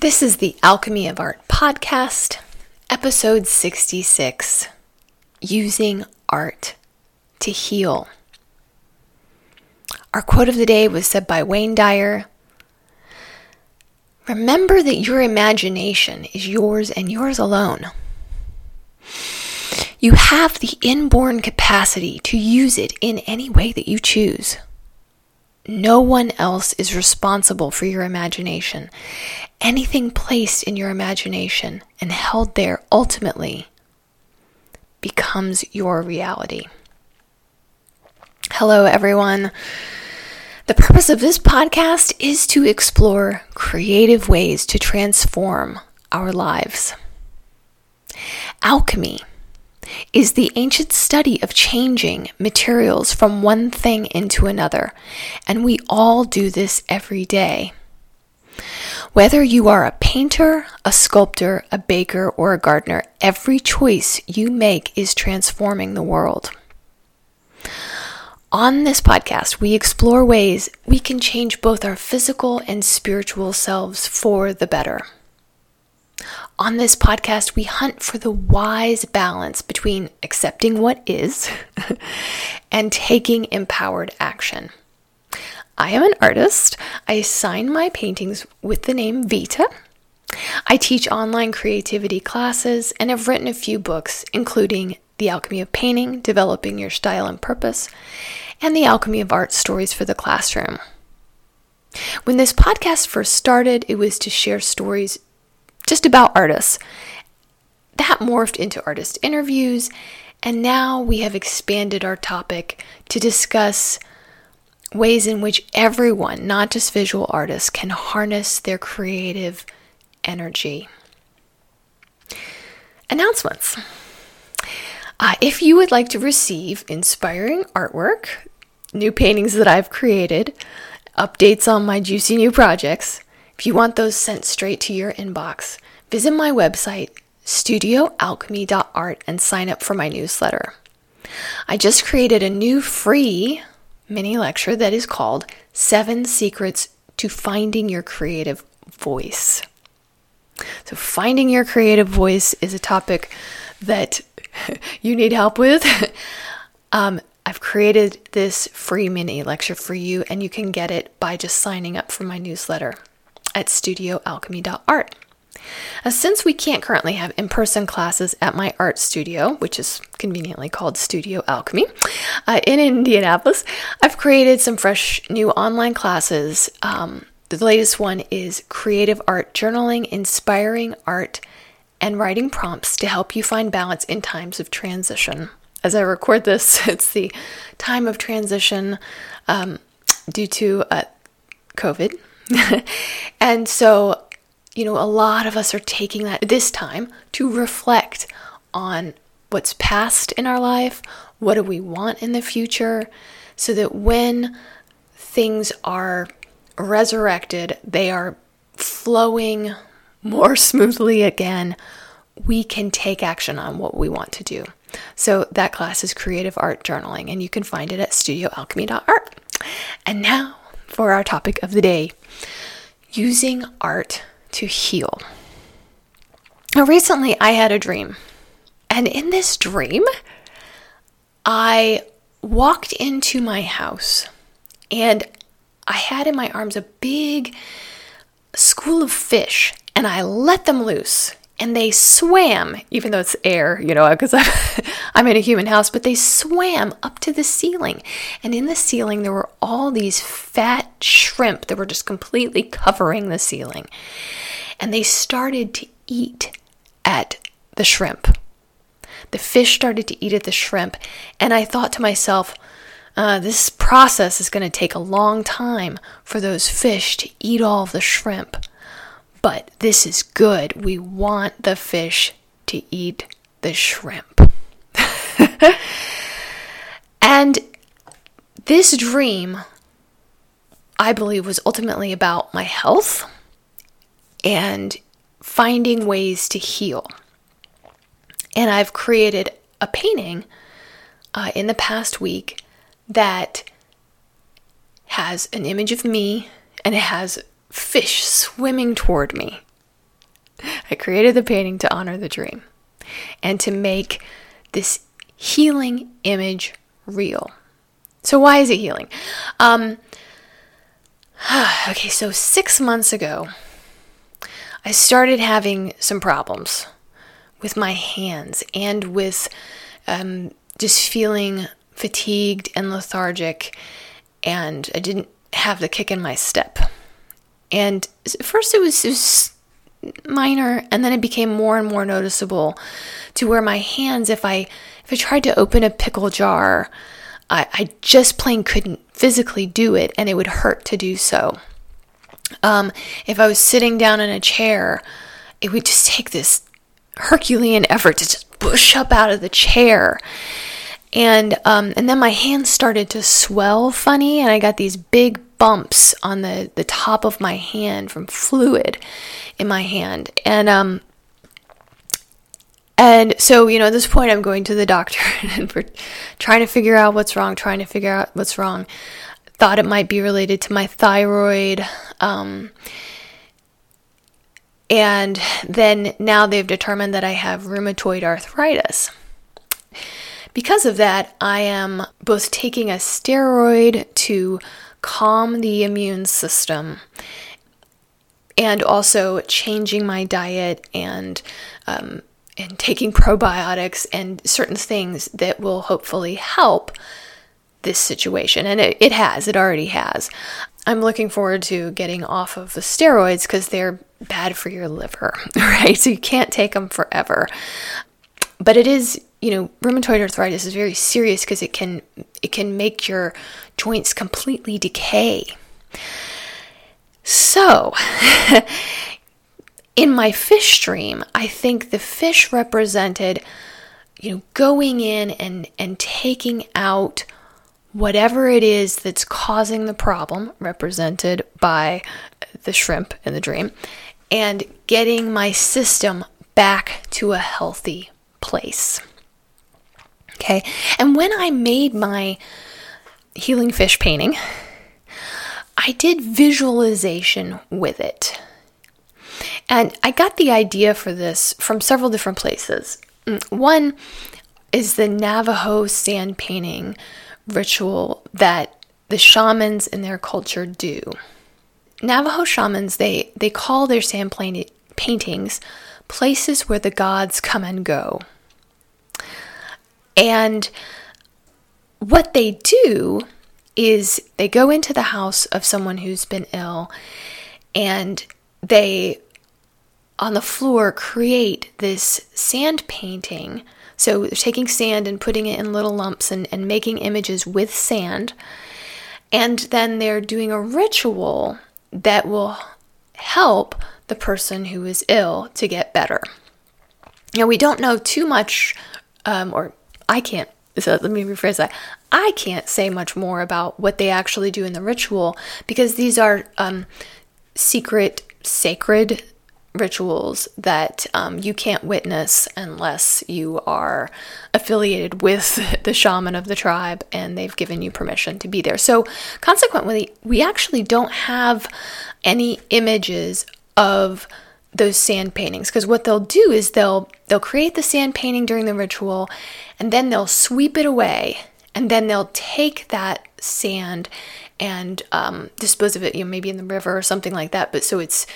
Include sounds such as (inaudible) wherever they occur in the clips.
This is the Alchemy of Art podcast, episode 66 Using Art to Heal. Our quote of the day was said by Wayne Dyer Remember that your imagination is yours and yours alone. You have the inborn capacity to use it in any way that you choose. No one else is responsible for your imagination. Anything placed in your imagination and held there ultimately becomes your reality. Hello, everyone. The purpose of this podcast is to explore creative ways to transform our lives. Alchemy is the ancient study of changing materials from one thing into another, and we all do this every day. Whether you are a painter, a sculptor, a baker, or a gardener, every choice you make is transforming the world. On this podcast, we explore ways we can change both our physical and spiritual selves for the better. On this podcast, we hunt for the wise balance between accepting what is (laughs) and taking empowered action. I am an artist. I sign my paintings with the name Vita. I teach online creativity classes and have written a few books, including The Alchemy of Painting, Developing Your Style and Purpose, and The Alchemy of Art Stories for the Classroom. When this podcast first started, it was to share stories just about artists. That morphed into artist interviews, and now we have expanded our topic to discuss ways in which everyone, not just visual artists, can harness their creative energy. Announcements. Uh, if you would like to receive inspiring artwork, new paintings that I've created, updates on my juicy new projects, if you want those sent straight to your inbox, visit my website, studioalchemy.art, and sign up for my newsletter. I just created a new free mini lecture that is called Seven Secrets to Finding Your Creative Voice. So, finding your creative voice is a topic that (laughs) you need help with. (laughs) um, I've created this free mini lecture for you, and you can get it by just signing up for my newsletter at studioalchemy.art. Uh, since we can't currently have in person classes at my art studio, which is conveniently called Studio Alchemy, uh, in Indianapolis, I've created some fresh new online classes. Um, the latest one is Creative Art Journaling, Inspiring Art, and Writing Prompts to help you find balance in times of transition. As I record this, (laughs) it's the time of transition um, due to uh, COVID. (laughs) and so, you know, a lot of us are taking that this time to reflect on what's past in our life, what do we want in the future, so that when things are resurrected, they are flowing more (laughs) smoothly again, we can take action on what we want to do. So that class is creative art journaling, and you can find it at studioalchemy.art. And now for our topic of the day using art to heal. Now, recently I had a dream, and in this dream, I walked into my house and I had in my arms a big school of fish, and I let them loose and they swam, even though it's air, you know, because (laughs) I'm, I'm in a human house, but they swam up to the ceiling. And in the ceiling, there were all these fat shrimp that were just completely covering the ceiling. And they started to eat at the shrimp. The fish started to eat at the shrimp. And I thought to myself, uh, this process is going to take a long time for those fish to eat all of the shrimp. But this is good. We want the fish to eat the shrimp. (laughs) and this dream, I believe, was ultimately about my health and finding ways to heal. And I've created a painting uh, in the past week that has an image of me and it has fish swimming toward me. I created the painting to honor the dream and to make this healing image real. So, why is it healing? Um, (sighs) okay, so six months ago, I started having some problems with my hands and with um, just feeling fatigued and lethargic, and I didn't have the kick in my step. And first, it was, it was minor, and then it became more and more noticeable to where my hands, if I if I tried to open a pickle jar, I, I just plain couldn't physically do it, and it would hurt to do so. Um, if I was sitting down in a chair, it would just take this Herculean effort to just push up out of the chair. And um, and then my hands started to swell funny, and I got these big bumps on the, the top of my hand from fluid in my hand. And um, and so, you know, at this point, I'm going to the doctor (laughs) and we're trying to figure out what's wrong, trying to figure out what's wrong. Thought it might be related to my thyroid. Um, and then now they've determined that I have rheumatoid arthritis. Because of that, I am both taking a steroid to calm the immune system and also changing my diet and um, and taking probiotics and certain things that will hopefully help this situation. And it, it has, it already has. I'm looking forward to getting off of the steroids because they're bad for your liver, (laughs) right? So you can't take them forever. But it is, you know, rheumatoid arthritis is very serious because it can it can make your joints completely decay. So, (laughs) in my fish dream, I think the fish represented, you know, going in and, and taking out whatever it is that's causing the problem, represented by the shrimp in the dream, and getting my system back to a healthy place. Okay, and when I made my healing fish painting, I did visualization with it. And I got the idea for this from several different places. Mm, one is the Navajo sand painting ritual that the shamans in their culture do. Navajo shamans, they, they call their sand paintings places where the gods come and go. And what they do is they go into the house of someone who's been ill and they on the floor create this sand painting. So they're taking sand and putting it in little lumps and, and making images with sand. And then they're doing a ritual that will help the person who is ill to get better. Now, we don't know too much, um, or I can't, so let me rephrase that. I can't say much more about what they actually do in the ritual because these are um, secret, sacred rituals that um, you can't witness unless you are affiliated with (laughs) the shaman of the tribe and they've given you permission to be there. So, consequently, we actually don't have any images of those sand paintings because what they'll do is they'll they'll create the sand painting during the ritual and then they'll sweep it away and then they'll take that sand and um, dispose of it you know maybe in the river or something like that but so it's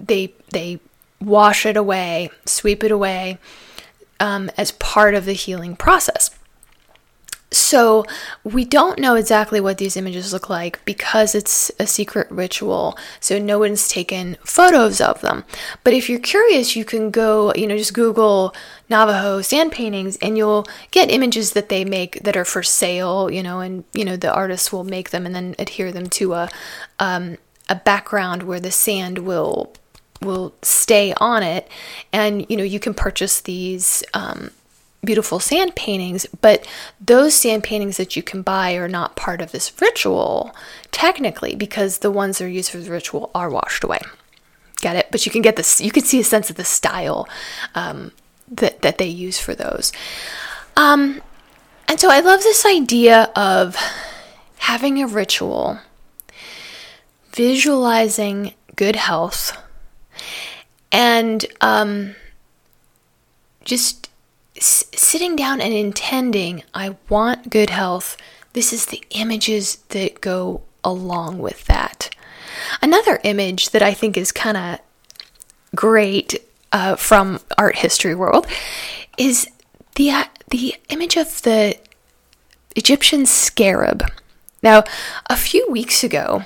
they they wash it away, sweep it away um, as part of the healing process. So, we don't know exactly what these images look like because it's a secret ritual. So, no one's taken photos of them. But if you're curious, you can go, you know, just Google Navajo sand paintings and you'll get images that they make that are for sale, you know, and, you know, the artists will make them and then adhere them to a, um, a background where the sand will will stay on it and you know you can purchase these um, beautiful sand paintings but those sand paintings that you can buy are not part of this ritual technically because the ones that are used for the ritual are washed away. Get it? But you can get this you can see a sense of the style um, that, that they use for those. Um, and so i love this idea of having a ritual visualizing good health and um, just sitting down and intending, I want good health. This is the images that go along with that. Another image that I think is kind of great uh, from art history world is the uh, the image of the Egyptian scarab. Now, a few weeks ago,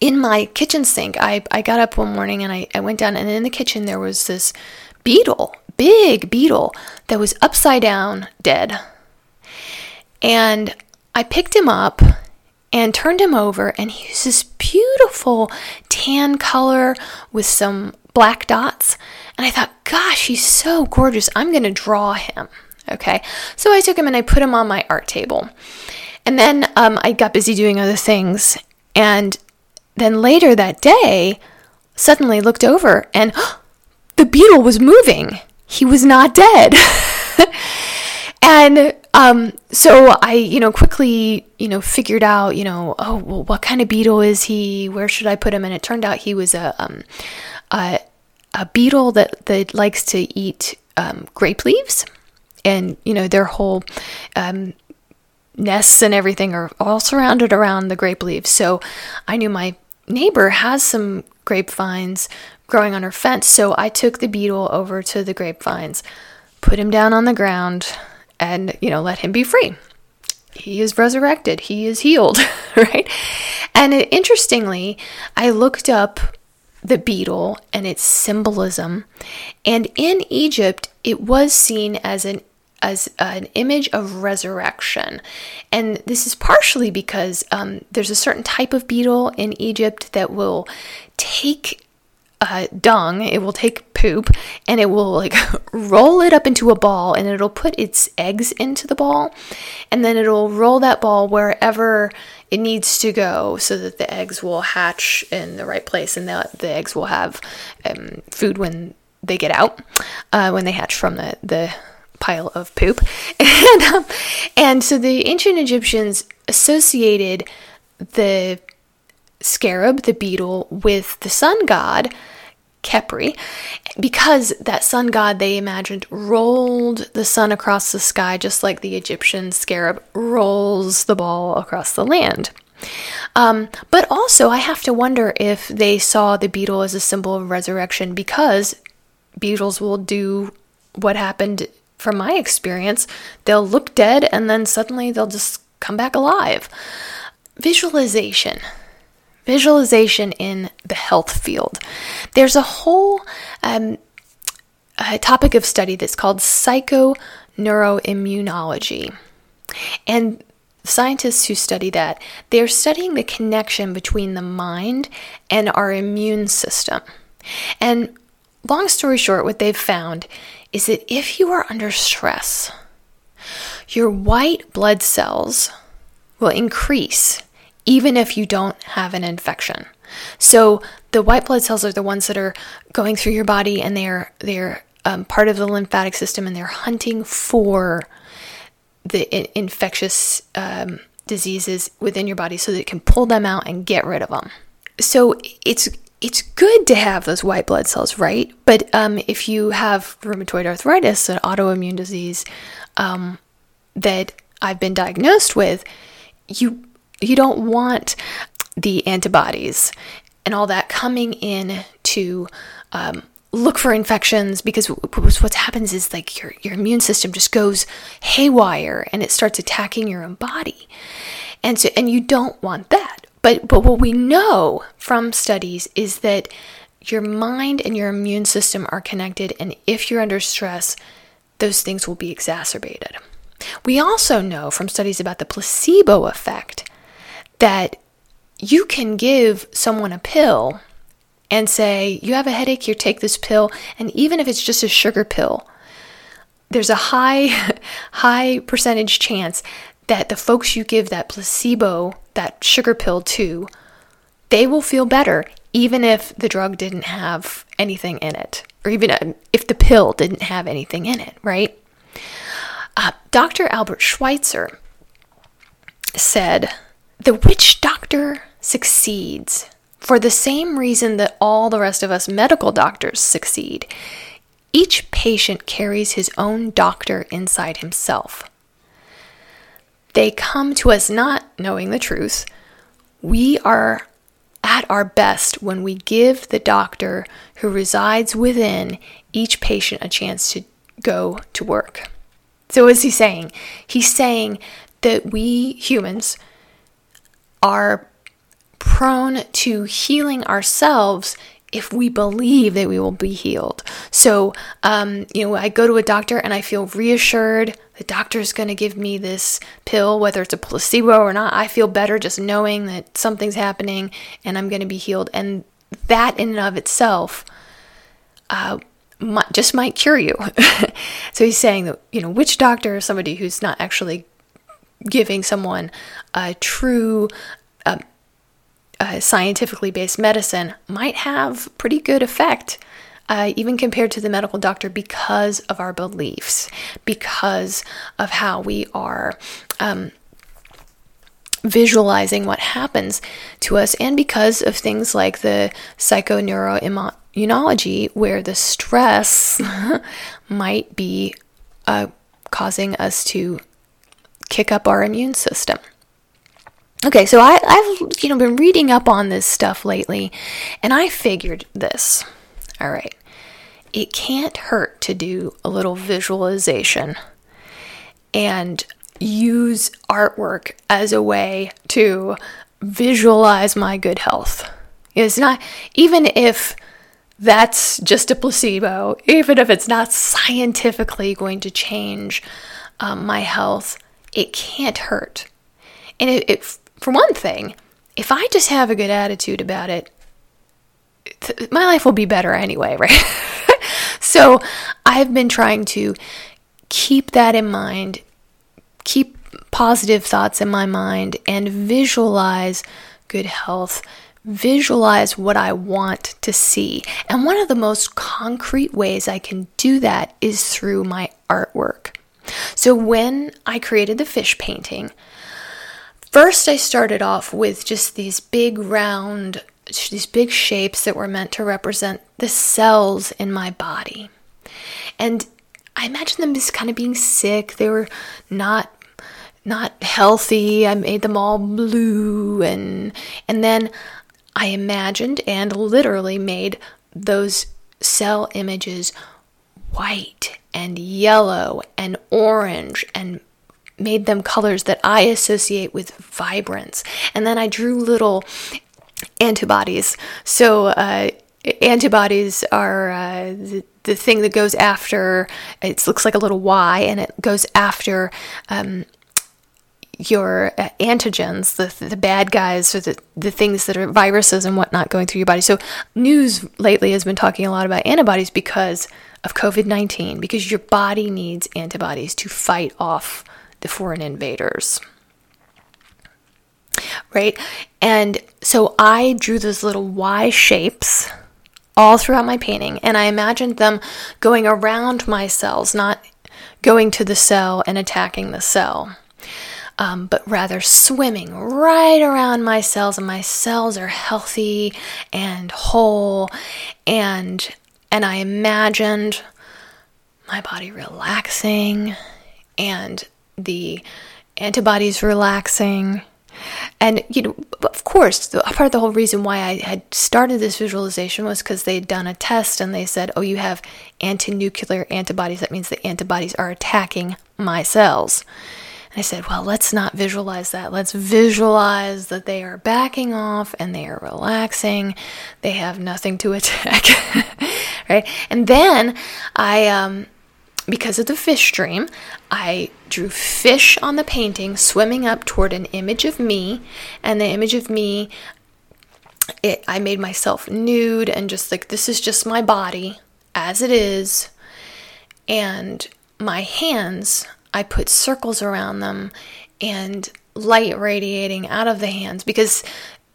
in my kitchen sink, I, I got up one morning and I, I went down, and in the kitchen there was this beetle, big beetle, that was upside down, dead. And I picked him up and turned him over, and he was this beautiful tan color with some black dots. And I thought, gosh, he's so gorgeous. I'm going to draw him. Okay. So I took him and I put him on my art table. And then um, I got busy doing other things. And then later that day, suddenly looked over and (gasps) the beetle was moving. He was not dead. (laughs) and um, so I, you know, quickly, you know, figured out, you know, oh, well, what kind of beetle is he? Where should I put him? And it turned out he was a, um, a, a beetle that, that likes to eat um, grape leaves. And, you know, their whole um, nests and everything are all surrounded around the grape leaves. So I knew my neighbor has some grapevines growing on her fence. So I took the beetle over to the grapevines, put him down on the ground, and, you know, let him be free. He is resurrected. He is healed, (laughs) right? And it, interestingly, I looked up the beetle and its symbolism. And in Egypt, it was seen as an as an image of resurrection. And this is partially because um, there's a certain type of beetle in Egypt that will take uh, dung, it will take poop, and it will like (laughs) roll it up into a ball and it'll put its eggs into the ball. And then it'll roll that ball wherever it needs to go so that the eggs will hatch in the right place and the, the eggs will have um, food when they get out, uh, when they hatch from the, the pile of poop. (laughs) and, um, and so the ancient Egyptians associated the scarab, the beetle, with the sun god, Khepri, because that sun god they imagined rolled the sun across the sky just like the Egyptian scarab rolls the ball across the land. Um, but also, I have to wonder if they saw the beetle as a symbol of resurrection because beetles will do what happened from my experience, they'll look dead and then suddenly they'll just come back alive. Visualization. Visualization in the health field. There's a whole um, a topic of study that's called psychoneuroimmunology. And scientists who study that, they're studying the connection between the mind and our immune system. And long story short, what they've found is that if you are under stress, your white blood cells will increase even if you don't have an infection. So the white blood cells are the ones that are going through your body and they're they're um, part of the lymphatic system and they're hunting for the in- infectious um, diseases within your body so that it can pull them out and get rid of them. So it's it's good to have those white blood cells, right? But um, if you have rheumatoid arthritis, an autoimmune disease um, that I've been diagnosed with, you you don't want the antibodies and all that coming in to um, look for infections because what happens is like your, your immune system just goes haywire and it starts attacking your own body and so and you don't want that but but what we know from studies is that your mind and your immune system are connected and if you're under stress, those things will be exacerbated. We also know from studies about the placebo effect that you can give someone a pill and say, You have a headache, you take this pill, and even if it's just a sugar pill, there's a high, (laughs) high percentage chance that the folks you give that placebo, that sugar pill to, they will feel better even if the drug didn't have anything in it, or even uh, if the pill didn't have anything in it, right? Uh, Dr. Albert Schweitzer said, The witch doctor succeeds for the same reason that all the rest of us medical doctors succeed. Each patient carries his own doctor inside himself. They come to us not knowing the truth. We are at our best when we give the doctor who resides within each patient a chance to go to work. So, what is he saying? He's saying that we humans are prone to healing ourselves if we believe that we will be healed. So, um, you know, I go to a doctor and I feel reassured. The doctor is going to give me this pill, whether it's a placebo or not. I feel better just knowing that something's happening and I'm going to be healed. And that in and of itself uh, might, just might cure you. (laughs) so he's saying that, you know, witch doctor is somebody who's not actually giving someone a true uh, scientifically based medicine might have pretty good effect. Uh, even compared to the medical doctor, because of our beliefs, because of how we are um, visualizing what happens to us, and because of things like the psychoneuroimmunology, where the stress (laughs) might be uh, causing us to kick up our immune system. Okay, so I, I've you know been reading up on this stuff lately, and I figured this. All right, it can't hurt to do a little visualization and use artwork as a way to visualize my good health. It's not even if that's just a placebo, even if it's not scientifically going to change um, my health, it can't hurt. And it, it, for one thing, if I just have a good attitude about it, th- my life will be better anyway, (laughs) right? so I've been trying to keep that in mind, keep positive thoughts in my mind, and visualize good health. Visualize what I want to see. And one of the most concrete ways I can do that is through my artwork. So when I created the fish painting, first I started off with just these big round, these big shapes that were meant to represent the cells in my body. And I imagine them just kind of being sick. They were not not healthy. I made them all blue and and then I imagined and literally made those cell images white and yellow and orange and made them colors that I associate with vibrance. And then I drew little antibodies. So, uh, antibodies are uh, the, the thing that goes after, it looks like a little Y, and it goes after um, your uh, antigens, the, the bad guys, or the, the things that are viruses and whatnot going through your body. So, news lately has been talking a lot about antibodies because of COVID 19 because your body needs antibodies to fight off the foreign invaders. Right? And so I drew those little Y shapes all throughout my painting, and I imagined them going around my cells, not going to the cell and attacking the cell. Um, but rather swimming right around my cells, and my cells are healthy and whole, and and I imagined my body relaxing and the antibodies relaxing. And, you know, of course, the, part of the whole reason why I had started this visualization was because they had done a test and they said, oh, you have anti-nuclear antibodies. That means the antibodies are attacking my cells. I said, well, let's not visualize that. Let's visualize that they are backing off and they are relaxing. They have nothing to (laughs) attack. right? And then I, um, because of the fish dream, I drew fish on the painting swimming up toward an image of me, and the image of me, it, I made myself nude and just like, this is just my body as it is. And my hands I put circles around them and light radiating out of the hands because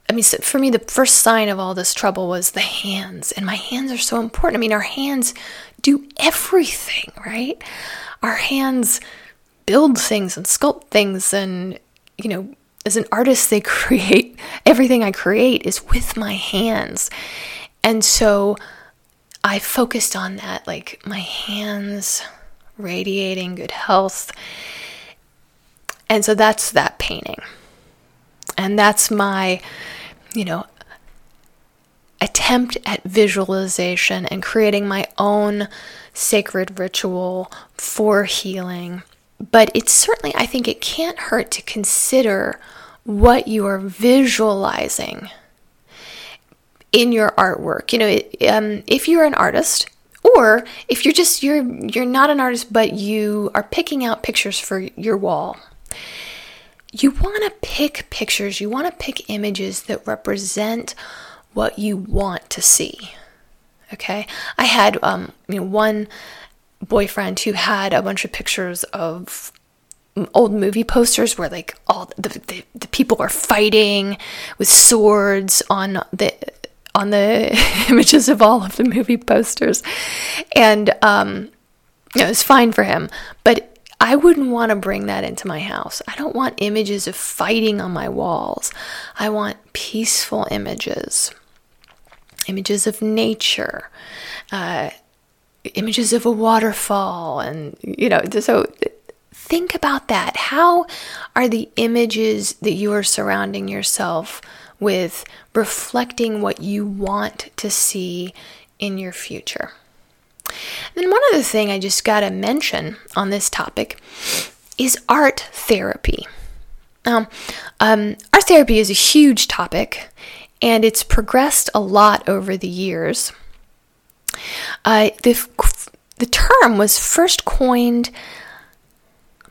I mean, for me, the first sign of all this trouble was the hands, and my hands are so important. I mean, our hands do everything, right? Our hands build things and sculpt things, and you know, as an artist, they (laughs) create everything I create is with my hands. And so I focused on that, like my hands radiating good health. And so that's that painting. And that's my, you know, attempt at visualization and creating my own sacred ritual for healing. But it's certainly, I think it can't hurt to consider what you are visualizing in your artwork. You know, um, if you're an artist, or if you're just you're you're not an artist but you are picking out pictures for your wall. You want to pick pictures you want to pick images that represent what you want to see okay? I had um you know one boyfriend who had a bunch of pictures of old movie posters where like all the, the, the people are fighting with swords on the on the (laughs) images of all of the movie posters and um it was fine for him but I wouldn't want to bring that into my house. I don't want images of fighting on my walls. I want peaceful images, images of nature, uh, images of a waterfall, and you know, so think about that. How are the images that you are surrounding yourself with reflecting what you want to see in your future? Then, one other thing I just got to mention on this topic is art therapy. Um, um, art therapy is a huge topic and it's progressed a lot over the years. Uh, the, the term was first coined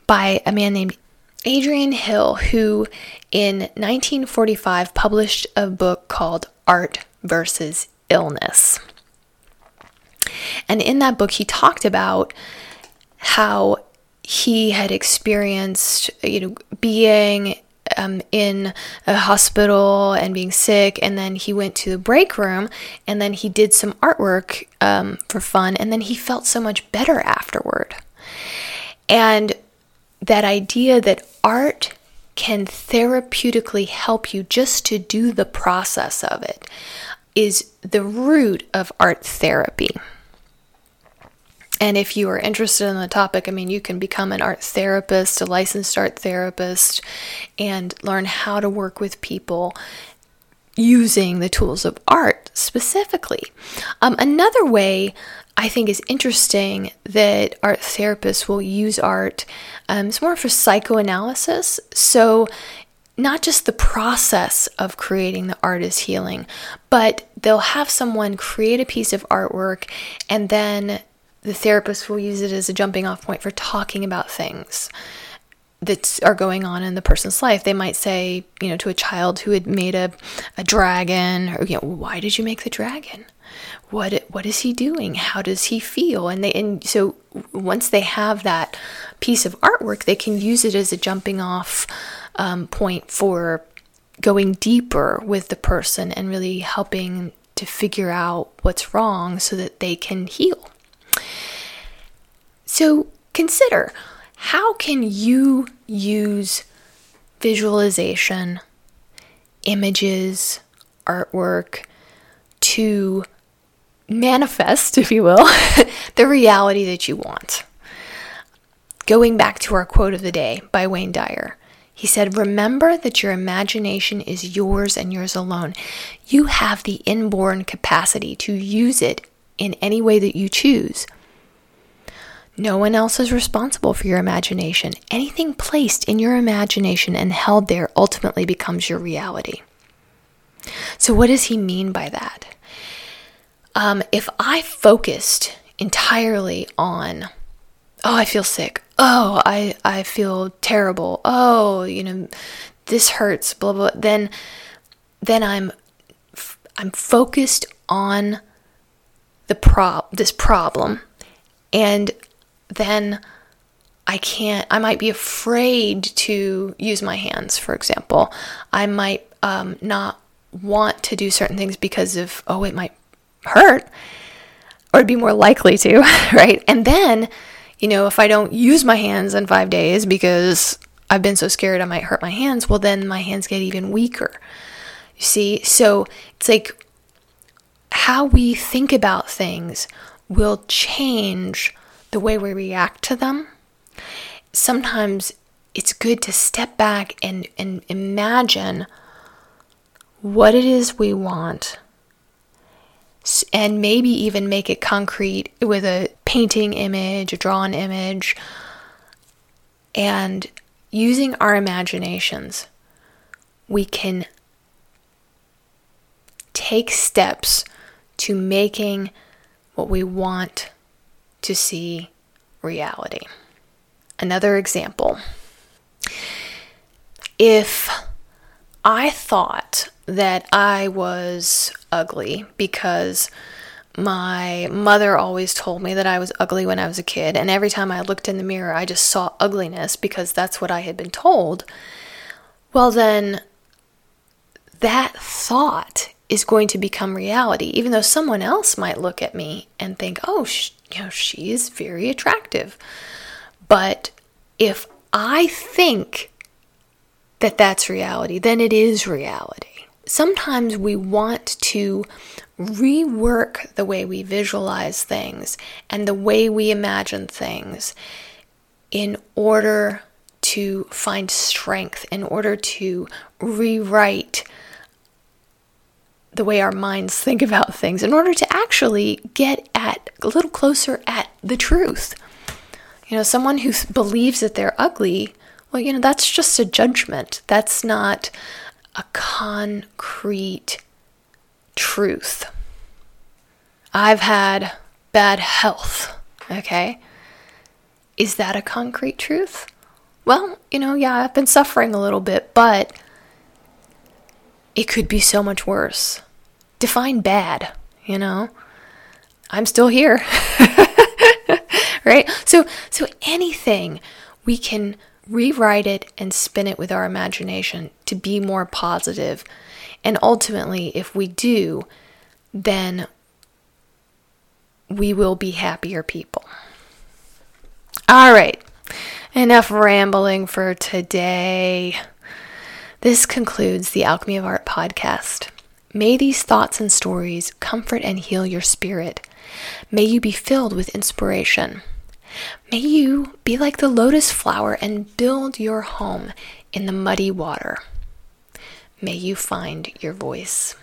by a man named Adrian Hill, who in 1945 published a book called Art versus Illness. And in that book, he talked about how he had experienced, you know, being um, in a hospital and being sick, and then he went to the break room, and then he did some artwork um, for fun, and then he felt so much better afterward. And that idea that art can therapeutically help you just to do the process of it is the root of art therapy. And if you are interested in the topic, I mean, you can become an art therapist, a licensed art therapist, and learn how to work with people using the tools of art specifically. Um, another way I think is interesting that art therapists will use art um, is more for psychoanalysis. So, not just the process of creating the art is healing, but they'll have someone create a piece of artwork and then the therapist will use it as a jumping off point for talking about things that are going on in the person's life. They might say, you know, to a child who had made a, a dragon, or you know, why did you make the dragon? What what is he doing? How does he feel? And they and so once they have that piece of artwork, they can use it as a jumping off um, point for going deeper with the person and really helping to figure out what's wrong so that they can heal. So consider how can you use visualization, images, artwork to manifest, (laughs) if you will, (laughs) the reality that you want. Going back to our quote of the day by Wayne Dyer, he said, Remember that your imagination is yours and yours alone. You have the inborn capacity to use it in any way that you choose. No one else is responsible for your imagination. Anything placed in your imagination and held there ultimately becomes your reality. So, what does he mean by that? Um, if I focused entirely on, oh, I feel sick. Oh, I, I feel terrible. Oh, you know, this hurts, blah, blah, then, then I'm, I'm focused on the prob, this problem and then I can't, I might be afraid to use my hands, for example. I might um, not want to do certain things because of, oh, it might hurt or be more likely to, (laughs) right? And then, you know, if I don't use my hands in five days because I've been so scared I might hurt my hands, well, then my hands get even weaker. You see? So it's like how we think about things will change the way we react to them. Sometimes it's good to step back and, and imagine what it is we want and maybe even make it concrete with a painting image, a drawn image, and using our imaginations, we can take steps to making what we want to see reality. Another example if I thought that I was ugly because my mother always told me that I was ugly when I was a kid, and every time I looked in the mirror, I just saw ugliness because that's what I had been told. Well, then that thought is going to become reality, even though someone else might look at me and think, oh, sh- you know, she is very attractive. But if I think that that's reality, then it is reality. Sometimes we want to rework the way we visualize things and the way we imagine things in order to find strength, in order to rewrite the way our minds think about things, in order to actually get at a little closer at the truth. You know, someone who believes that they're ugly, well, you know, that's just a judgment. That's not a concrete truth. I've had bad health, okay? Is that a concrete truth? Well, you know, yeah, I've been suffering a little bit, but it could be so much worse. Define bad, you know? I'm still here. (laughs) right? So so anything we can rewrite it and spin it with our imagination to be more positive. And ultimately, if we do, then we will be happier people. All right, enough rambling for today. This concludes the Alchemy of Art podcast. May these thoughts and stories comfort and heal your spirit. May you be filled with inspiration. May you be like the lotus flower and build your home in the muddy water. May you find your voice.